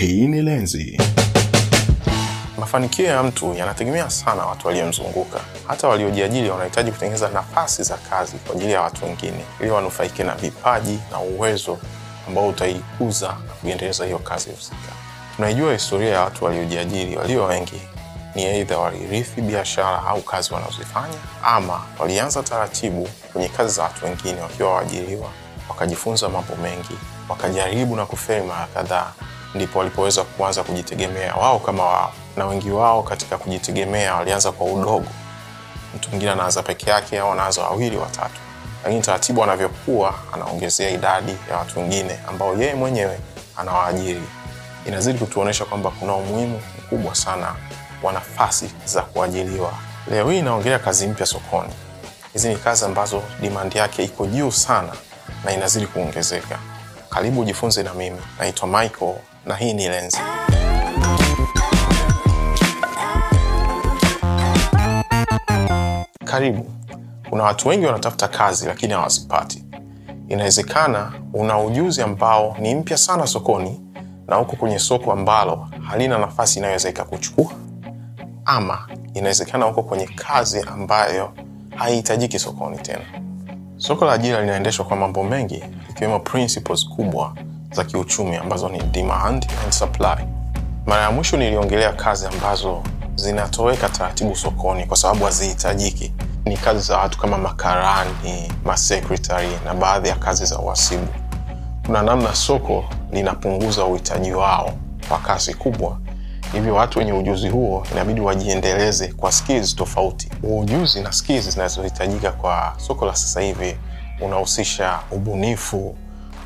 Hii ni Lenzi. Mafanikio ya mtu yanategemea sana watu waliomzunguka. Hata waliojiajiri wanahitaji kutengeneza nafasi za kazi kwa ajili ya watu wengine, ili wanufaike na vipaji na uwezo ambao utaikuza na kuiendeleza hiyo kazi husika. Tunaijua historia ya watu waliojiajiri walio wengi ni aidha walirithi biashara au kazi wanazozifanya ama walianza taratibu kwenye kazi za watu wengine wakiwa waajiriwa, wakajifunza mambo mengi, wakajaribu na kufeli mara kadhaa, ndipo walipoweza kuanza kujitegemea wao kama wao. Na wengi wao katika kujitegemea walianza kwa udogo. Mtu mwingine anaanza peke yake au anaanza wawili watatu, lakini taratibu anavyokuwa anaongezea idadi ya watu wengine ambao yeye mwenyewe anawaajiri. Inazidi kutuonyesha kwamba kuna umuhimu mkubwa sana wa nafasi za kuajiriwa. Leo hii inaongelea kazi mpya sokoni. Hizi ni kazi ambazo demand yake iko juu sana na inazidi kuongezeka. Karibu ujifunze na mimi. Naitwa Michael na hii ni Lenzi. Karibu. Kuna watu wengi wanatafuta kazi lakini hawazipati. Inawezekana una ujuzi ambao ni mpya sana sokoni na uko kwenye soko ambalo halina nafasi inayoweza ikakuchukua, ama inawezekana uko kwenye kazi ambayo haihitajiki sokoni tena. Soko la ajira linaendeshwa kwa mambo mengi, ikiwemo principles kubwa za kiuchumi ambazo ni demand and supply. Mara ya mwisho niliongelea kazi ambazo zinatoweka taratibu sokoni kwa sababu hazihitajiki. Ni kazi za watu kama makarani, masekretari na baadhi ya kazi za uhasibu. Kuna namna soko linapunguza uhitaji wao kwa kasi kubwa, hivyo watu wenye ujuzi huo inabidi wajiendeleze kwa skills tofauti. Ujuzi na skills zinazohitajika kwa soko la sasa hivi unahusisha ubunifu,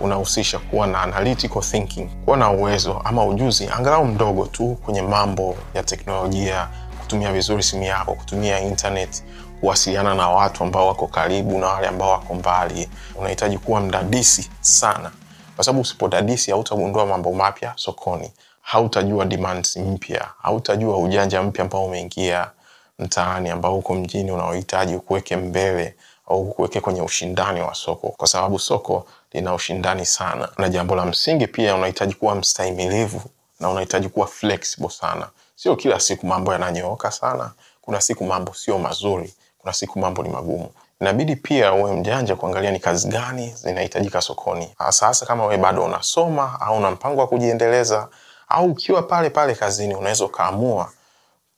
unahusisha kuwa na analytical thinking, kuwa na uwezo ama ujuzi angalau mdogo tu kwenye mambo ya teknolojia, kutumia vizuri simu yako, kutumia internet, kuwasiliana na watu ambao wako karibu na wale ambao wako mbali. Unahitaji kuwa mdadisi sana, kwa sababu usipodadisi hautagundua mambo mapya sokoni, hautajua demands mpya, hautajua ujanja mpya ambao umeingia mtaani, ambao uko mjini unaohitaji ukuweke mbele au ukuweke kwenye ushindani wa soko, kwa sababu soko lina ushindani sana. Na jambo la msingi pia, unahitaji kuwa mstahimilivu na unahitaji kuwa flexible sana. Sio kila siku mambo yananyooka sana, kuna siku mambo sio mazuri, kuna siku mambo ni magumu. Inabidi pia uwe mjanja kuangalia ni kazi gani zinahitajika sokoni, hasa hasa kama wewe bado unasoma au una mpango wa kujiendeleza, au ukiwa pale pale kazini, unaweza ukaamua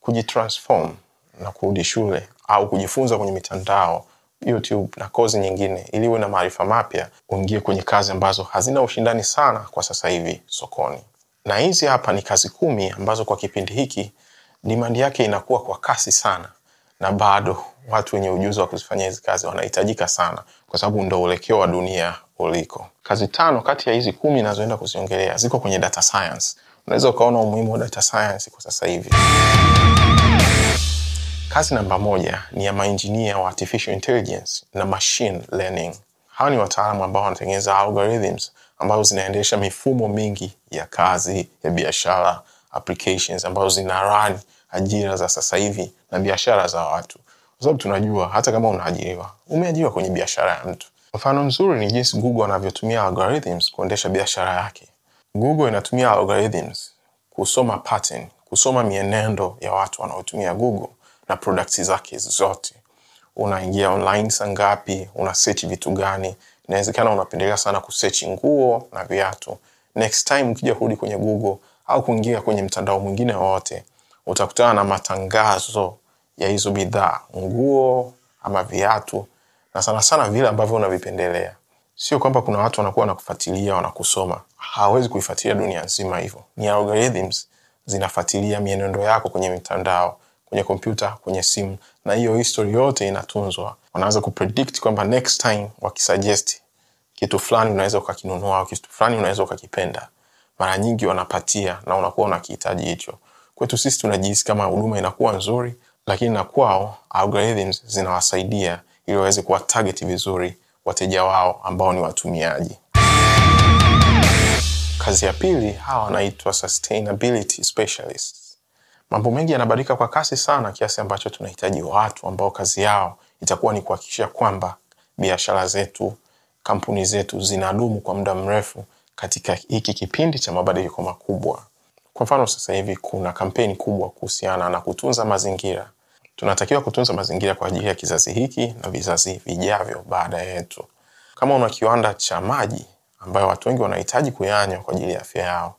kujitransform na kurudi shule au kujifunza kwenye mitandao YouTube na kozi nyingine, ili uwe na maarifa mapya, uingie kwenye kazi ambazo hazina ushindani sana kwa sasa hivi sokoni. Na hizi hapa ni kazi kumi ambazo kwa kipindi hiki demand yake inakuwa kwa kasi sana, na bado watu wenye ujuzi wa kuzifanya hizi kazi wanahitajika sana, kwa sababu ndo uelekeo wa dunia uliko. Kazi tano kati ya hizi kumi nazoenda kuziongelea ziko kwenye data science. Unaweza ukaona umuhimu wa data science kwa sasa hivi. Kazi namba moja ni ya mainjinia wa artificial intelligence na machine learning. Hawa ni wataalamu ambao wanatengeneza algorithms ambazo zinaendesha mifumo mingi ya kazi, ya biashara, applications ambazo zina run ajira za sasa hivi na biashara za watu, kwa sababu tunajua hata kama unaajiriwa, umeajiriwa kwenye biashara ya mtu. Mfano mzuri ni jinsi Google anavyotumia algorithms kuendesha biashara yake. Google inatumia algorithms kusoma pattern, kusoma mienendo ya watu wanaotumia Google na products zake zote. Unaingia online saa? Una search vitu gani? Inawezekana unapendelea sana kusearch nguo na viatu. Next time ukija kurudi kwenye Google au kuingia kwenye mtandao mwingine wowote, utakutana na matangazo ya hizo bidhaa, nguo ama viatu, na sana sana vile ambavyo unavipendelea. Sio kwamba kuna watu wanakuwa wanakufuatilia wanakusoma, hawawezi kuifuatilia dunia nzima hivyo. Ni algorithms zinafuatilia mienendo yako kwenye mitandao kwenye kompyuta, kwenye simu, na hiyo history yote inatunzwa. Wanaweza kupredict kwamba next time wakisuggest kitu fulani unaweza ukakinunua au kitu fulani unaweza ukakipenda, mara nyingi wanapatia na unakuwa unakihitaji hicho. Kwetu sisi tunajihisi kama huduma inakuwa nzuri, lakini na kwao algorithms zinawasaidia ili waweze kuwa target vizuri wateja wao ambao ni watumiaji. Kazi ya pili, hawa wanaitwa sustainability specialists. Mambo mengi yanabadilika kwa kasi sana kiasi ambacho tunahitaji watu ambao kazi yao itakuwa ni kuhakikisha kwamba biashara zetu, kampuni zetu zinadumu kwa muda mrefu katika hiki kipindi cha mabadiliko makubwa. Kwa mfano, sasa hivi kuna kampeni kubwa kuhusiana na kutunza mazingira. Tunatakiwa kutunza mazingira kwa ajili ya kizazi hiki na vizazi vijavyo baada yetu. Kama una kiwanda cha maji ambayo watu wengi wanahitaji kuyanywa kwa ajili ya afya yao,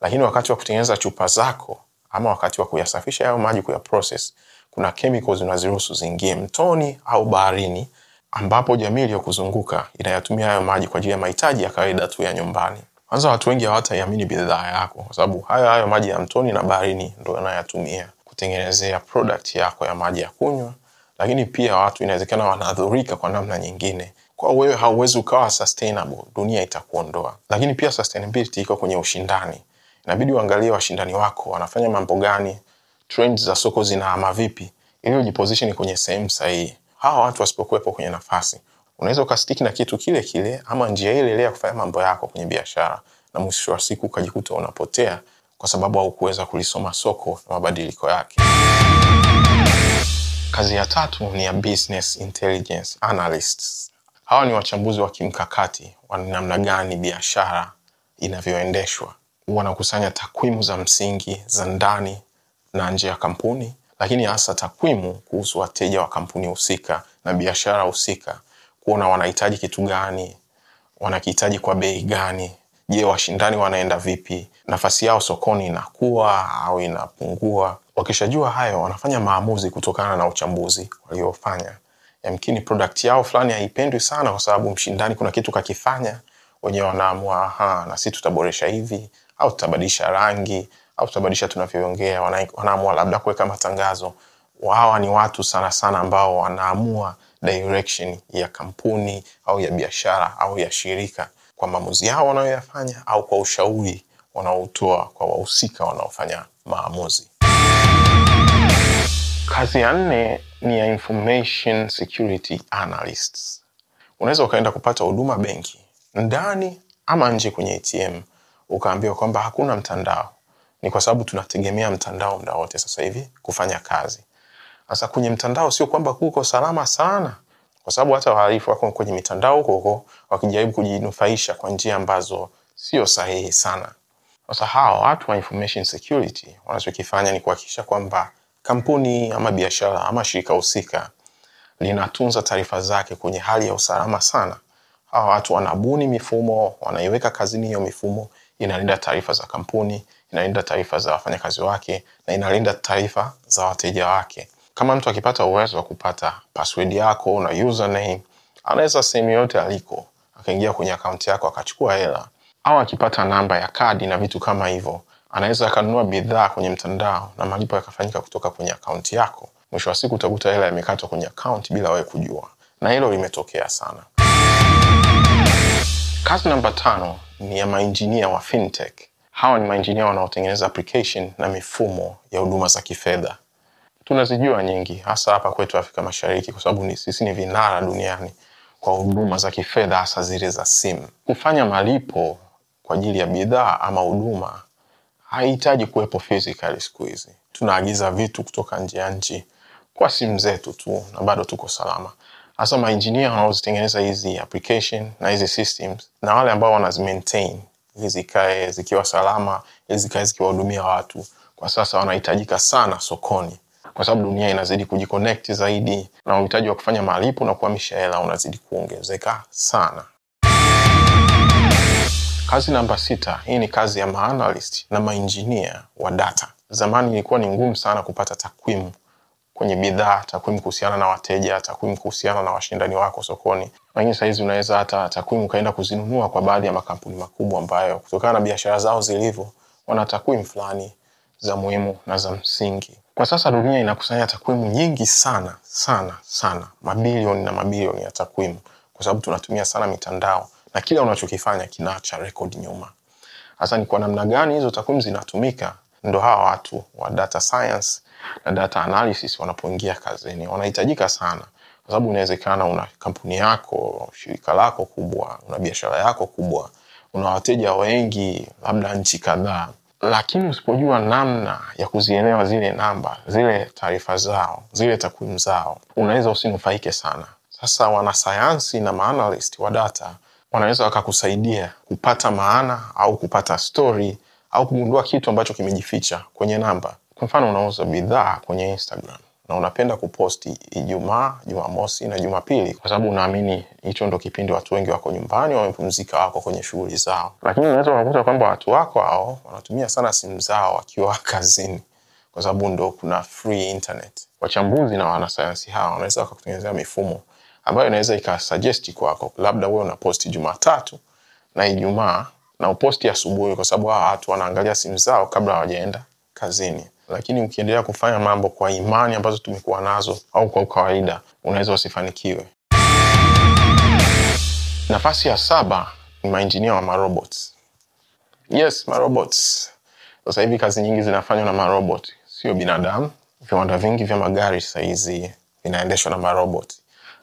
lakini wakati wa kutengeneza chupa zako ama wakati wa kuyasafisha hayo maji kuya process, kuna chemicals unaziruhusu ziingie mtoni au baharini, ambapo jamii iliyokuzunguka inayatumia hayo maji kwa ajili ya mahitaji ya kawaida tu ya nyumbani. Kwanza watu wengi hawataiamini bidhaa yako, kwa sababu hayo hayo maji ya mtoni na baharini ndo wanayatumia kutengenezea product yako ya maji ya kunywa, lakini pia watu inawezekana wanadhurika kwa namna nyingine. Kwa wewe hauwezi ukawa sustainable, dunia itakuondoa. Lakini pia sustainability iko kwenye ushindani, inabidi uangalie washindani wako wanafanya mambo gani, trends za soko zinahama vipi, ili ujiposition kwenye sehemu sahihi. Hawa watu wasipokuwepo kwenye nafasi, unaweza ukastiki na kitu kile kile ama njia ile ile ya kufanya mambo yako kwenye biashara, na mwisho wa siku ukajikuta unapotea kwa sababu haukuweza kulisoma soko na mabadiliko yake. Kazi ya tatu ni ya business intelligence analysts. Hawa ni wachambuzi wa kimkakati wa namna gani biashara inavyoendeshwa. Wanakusanya takwimu za msingi za ndani na nje ya kampuni, lakini hasa takwimu kuhusu wateja wa kampuni husika na biashara husika, kuona wanahitaji kitu gani, wanakihitaji kwa bei gani, je, washindani wanaenda vipi, nafasi yao sokoni inakuwa au inapungua. Wakishajua hayo, wanafanya maamuzi kutokana na uchambuzi waliofanya. Yamkini product yao fulani haipendwi sana kwa sababu mshindani kuna kitu kakifanya, wenyewe wanaamua aha, na sisi tutaboresha hivi au tutabadilisha rangi au tutabadilisha tunavyoongea. Wanaamua labda kuweka matangazo. Hawa ni watu sana sana ambao wanaamua direction ya kampuni au ya biashara au ya shirika kwa maamuzi yao wanayoyafanya au kwa ushauri wanaotoa kwa wahusika wanaofanya maamuzi. Kazi ya nne ni ya information security analysts. Unaweza ukaenda kupata huduma benki ndani ama nje kwenye ATM, ukaambiwa kwamba hakuna mtandao. Ni kwa sababu tunategemea mtandao muda wote sasa hivi kufanya kazi. Sasa kwenye mtandao sio kwamba kuko salama sana, kwa sababu hata wahalifu wako kwenye mitandao huko wakijaribu kujinufaisha kwa njia ambazo sio sahihi sana. Sasa hawa watu wa information security wanachokifanya ni kuhakikisha kwamba kampuni ama biashara ama shirika husika linatunza taarifa zake kwenye hali ya usalama sana. Hawa watu wanabuni mifumo, wanaiweka kazini hiyo mifumo, inalinda taarifa za kampuni, inalinda taarifa za wafanyakazi wake na inalinda taarifa za wateja wake. Kama mtu akipata uwezo wa kupata password yako na username, anaweza sehemu yoyote aliko akaingia kwenye akaunti yako akachukua hela, au akipata namba ya kadi na vitu kama hivyo, anaweza akanunua bidhaa kwenye mtandao na malipo yakafanyika kutoka kwenye akaunti yako. Mwisho wa siku utakuta hela imekatwa kwenye akaunti bila wewe kujua, na hilo limetokea sana. Kazi namba tano ni ya mainjinia wa fintech. Hawa ni mainjinia wanaotengeneza application na mifumo ya huduma za kifedha. Tunazijua nyingi, hasa hapa kwetu Afrika Mashariki, kwa sababu sisi ni vinara duniani kwa huduma za kifedha, hasa zile za simu. Kufanya malipo kwa ajili ya bidhaa ama huduma haihitaji kuwepo physically siku hizi. Tunaagiza vitu kutoka nje ya nchi kwa simu zetu tu na bado tuko salama. Hasa maengineer wanaozitengeneza hizi application na hizi systems na wale ambao wanazimaintain ili zikae zikiwa salama, ili zikae zikiwahudumia watu, kwa sasa wanahitajika sana sokoni, kwa sababu dunia inazidi kujiconnect zaidi na uhitaji wa kufanya malipo na kuhamisha hela unazidi kuongezeka sana. Kazi namba sita, hii ni kazi ya maanalyst na mainjinia wa data. Zamani ilikuwa ni ngumu sana kupata takwimu kwenye bidhaa, takwimu kuhusiana na wateja, takwimu kuhusiana na washindani wako sokoni. Lakini sahizi unaweza hata takwimu ukaenda kuzinunua kwa baadhi ya makampuni makubwa ambayo kutokana na biashara zao zilivyo, wana takwimu fulani za muhimu na za msingi. Kwa sasa dunia inakusanya takwimu nyingi sana sana sana, mabilioni na mabilioni ya takwimu, kwa sababu tunatumia sana mitandao na kila unachokifanya kinaacha rekodi nyuma. Hasa ni kwa namna gani hizo takwimu zinatumika, ndo hawa watu wa data science na data analysis wanapoingia kazini wanahitajika sana, kwa sababu inawezekana una kampuni yako, shirika lako kubwa, una biashara yako kubwa, una wateja wengi, labda nchi kadhaa, lakini usipojua namna ya kuzielewa zile namba, zile taarifa zao, zile takwimu zao, unaweza usinufaike sana. Sasa wanasayansi na maanalist wa data wanaweza wakakusaidia kupata maana au kupata stori au kugundua kitu ambacho kimejificha kwenye namba. Kwa mfano, unauza bidhaa kwenye Instagram na unapenda kuposti Ijumaa, Jumamosi na Jumapili kwa sababu unaamini hicho ndo kipindi watu wengi wako nyumbani, wamepumzika, wako kwenye shughuli zao. Lakini unaweza ukakuta kwamba watu wako hao wanatumia sana simu zao wakiwa kazini, kwa sababu ndo kuna free internet. Wachambuzi na wanasayansi hawa wanaweza wakakutengenezea mifumo ambayo inaweza ikasuggest kwako, labda wewe unaposti Jumatatu na Ijumaa na uposti asubuhi, kwa sababu hawa watu wanaangalia simu zao kabla hawajaenda kazini. Lakini ukiendelea kufanya mambo kwa imani ambazo tumekuwa nazo au kwa ukawaida, unaweza usifanikiwe. Nafasi ya saba ni mainjinia wa marobots. Yes, marobots. Sasa hivi kazi nyingi zinafanywa na marobot, sio binadamu. Viwanda vingi vya magari sahizi vinaendeshwa na marobot,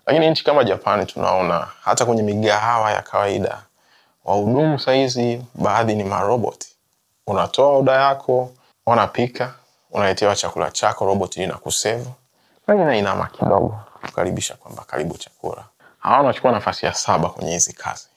lakini nchi kama Japani tunaona hata kwenye migahawa ya kawaida wahudumu sahizi baadhi ni marobot. Unatoa oda yako, wanapika, unaletewa chakula chako, robot inakusevu, na inama kidogo kukaribisha kwamba karibu chakula. Hawa wanachukua nafasi ya saba kwenye hizi kazi.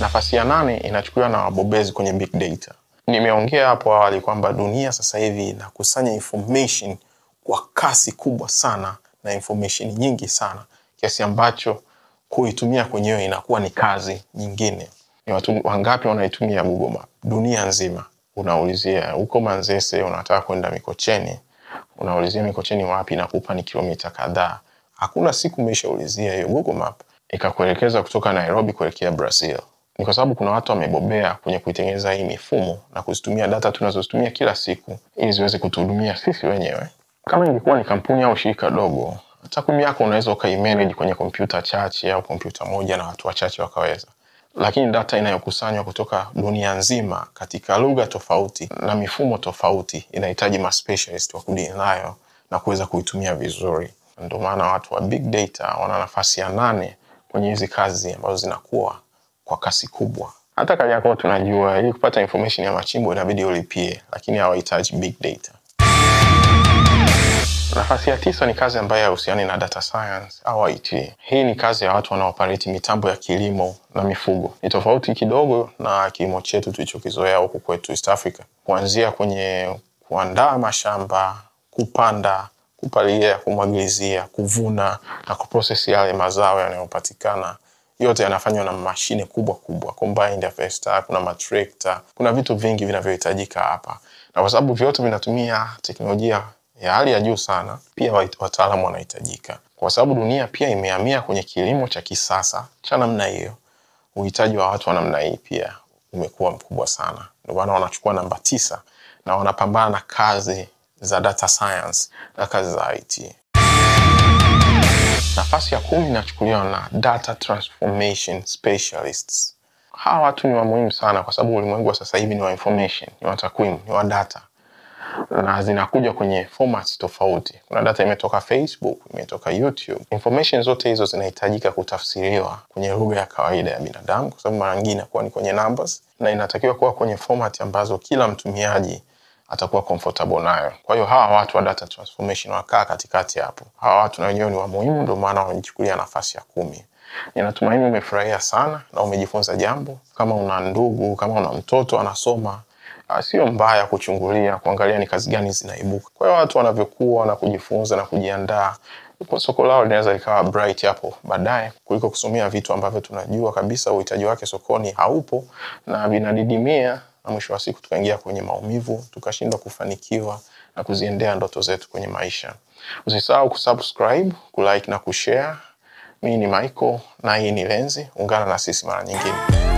Nafasi ya nane inachukuliwa na wabobezi kwenye big data. Nimeongea hapo awali kwamba dunia sasa hivi inakusanya information kwa kasi kubwa sana na information nyingi sana kiasi ambacho kuitumia kwenyewe inakuwa ni kazi nyingine. Ni watu wangapi wanaitumia Google Map? Dunia nzima. Unaulizia huko Manzese, unataka kwenda Mikocheni, unaulizia Mikocheni wapi, nakupa ni kilomita kadhaa. Hakuna siku umeshaulizia hiyo Google Map ikakuelekeza kutoka Nairobi kuelekea Brazil. Ni kwa sababu kuna watu wamebobea kwenye kuitengeneza hii mifumo na kuzitumia data tunazozitumia kila siku ili ziweze kutuhudumia sisi wenyewe. Kama ingekuwa ni kampuni au shirika dogo, takwimu yako unaweza ukaimanage kwenye kompyuta chache au kompyuta moja na watu wachache wakaweza, lakini data inayokusanywa kutoka dunia nzima katika lugha tofauti na mifumo tofauti inahitaji maspecialist wa kudili nayo na kuweza kuitumia vizuri. Ndio maana watu wa big data wana nafasi ya nane kwenye hizi kazi ambazo zinakuwa kwa kasi kubwa. Hata Kariakoo tunajua ili kupata information ya machimbo inabidi ulipie, lakini hawahitaji big data. Nafasi ya tisa ni kazi ambayo haihusiani na data science au IT. Hii ni kazi ya watu wanaopareti mitambo ya kilimo na mifugo. Ni tofauti kidogo na kilimo chetu tulichokizoea huku kwetu East Africa, kuanzia kwenye kuandaa mashamba, kupanda, kupalilia, kumwagilizia, kuvuna na kuprosesi yale mazao yanayopatikana yote yanafanywa na mashine kubwa kubwa, combined harvester, kuna matrekta, kuna vitu vingi vinavyohitajika hapa, na kwa sababu vyote vinatumia teknolojia ya hali ya juu sana, pia wataalamu wanahitajika, kwa sababu dunia pia imehamia kwenye kilimo cha kisasa cha namna hiyo. Uhitaji wa watu wa namna hii pia umekuwa mkubwa sana, ndio maana wanachukua namba tisa na wanapambana na kazi za data science na kazi za IT. Nafasi ya kumi inachukuliwa na data transformation specialists. Hawa watu ni wa muhimu sana, kwa sababu ulimwengu wa sasa hivi ni wa information, ni wa takwimu, ni wa data, na zinakuja kwenye formats tofauti. Kuna data imetoka Facebook, imetoka YouTube. Information zote hizo zinahitajika kutafsiriwa kwenye lugha ya kawaida ya binadamu, kwa sababu mara nyingine inakuwa ni kwenye numbers, na inatakiwa kuwa kwenye format ambazo kila mtumiaji atakuwa comfortable nayo. Kwa hiyo hawa watu wa data transformation wakaa katikati hapo. Hawa watu na wenyewe ni wa muhimu, ndio maana wamejichukulia nafasi ya kumi. Ninatumaini umefurahia sana na umejifunza jambo. Kama una ndugu, kama una mtoto anasoma, sio mbaya kuchungulia, kuangalia ni kazi gani zinaibuka. Kwa hiyo watu wanavyokuwa na kujifunza na kujiandaa, soko lao linaweza likawa bright hapo baadaye, kuliko kusomea vitu ambavyo tunajua kabisa uhitaji wake sokoni haupo na vinadidimia na mwisho wa siku tukaingia kwenye maumivu, tukashindwa kufanikiwa na kuziendea ndoto zetu kwenye maisha. Usisahau kusubscribe, kulike na kushare. Mimi ni Michael na hii ni Lenzi. Ungana na sisi mara nyingine.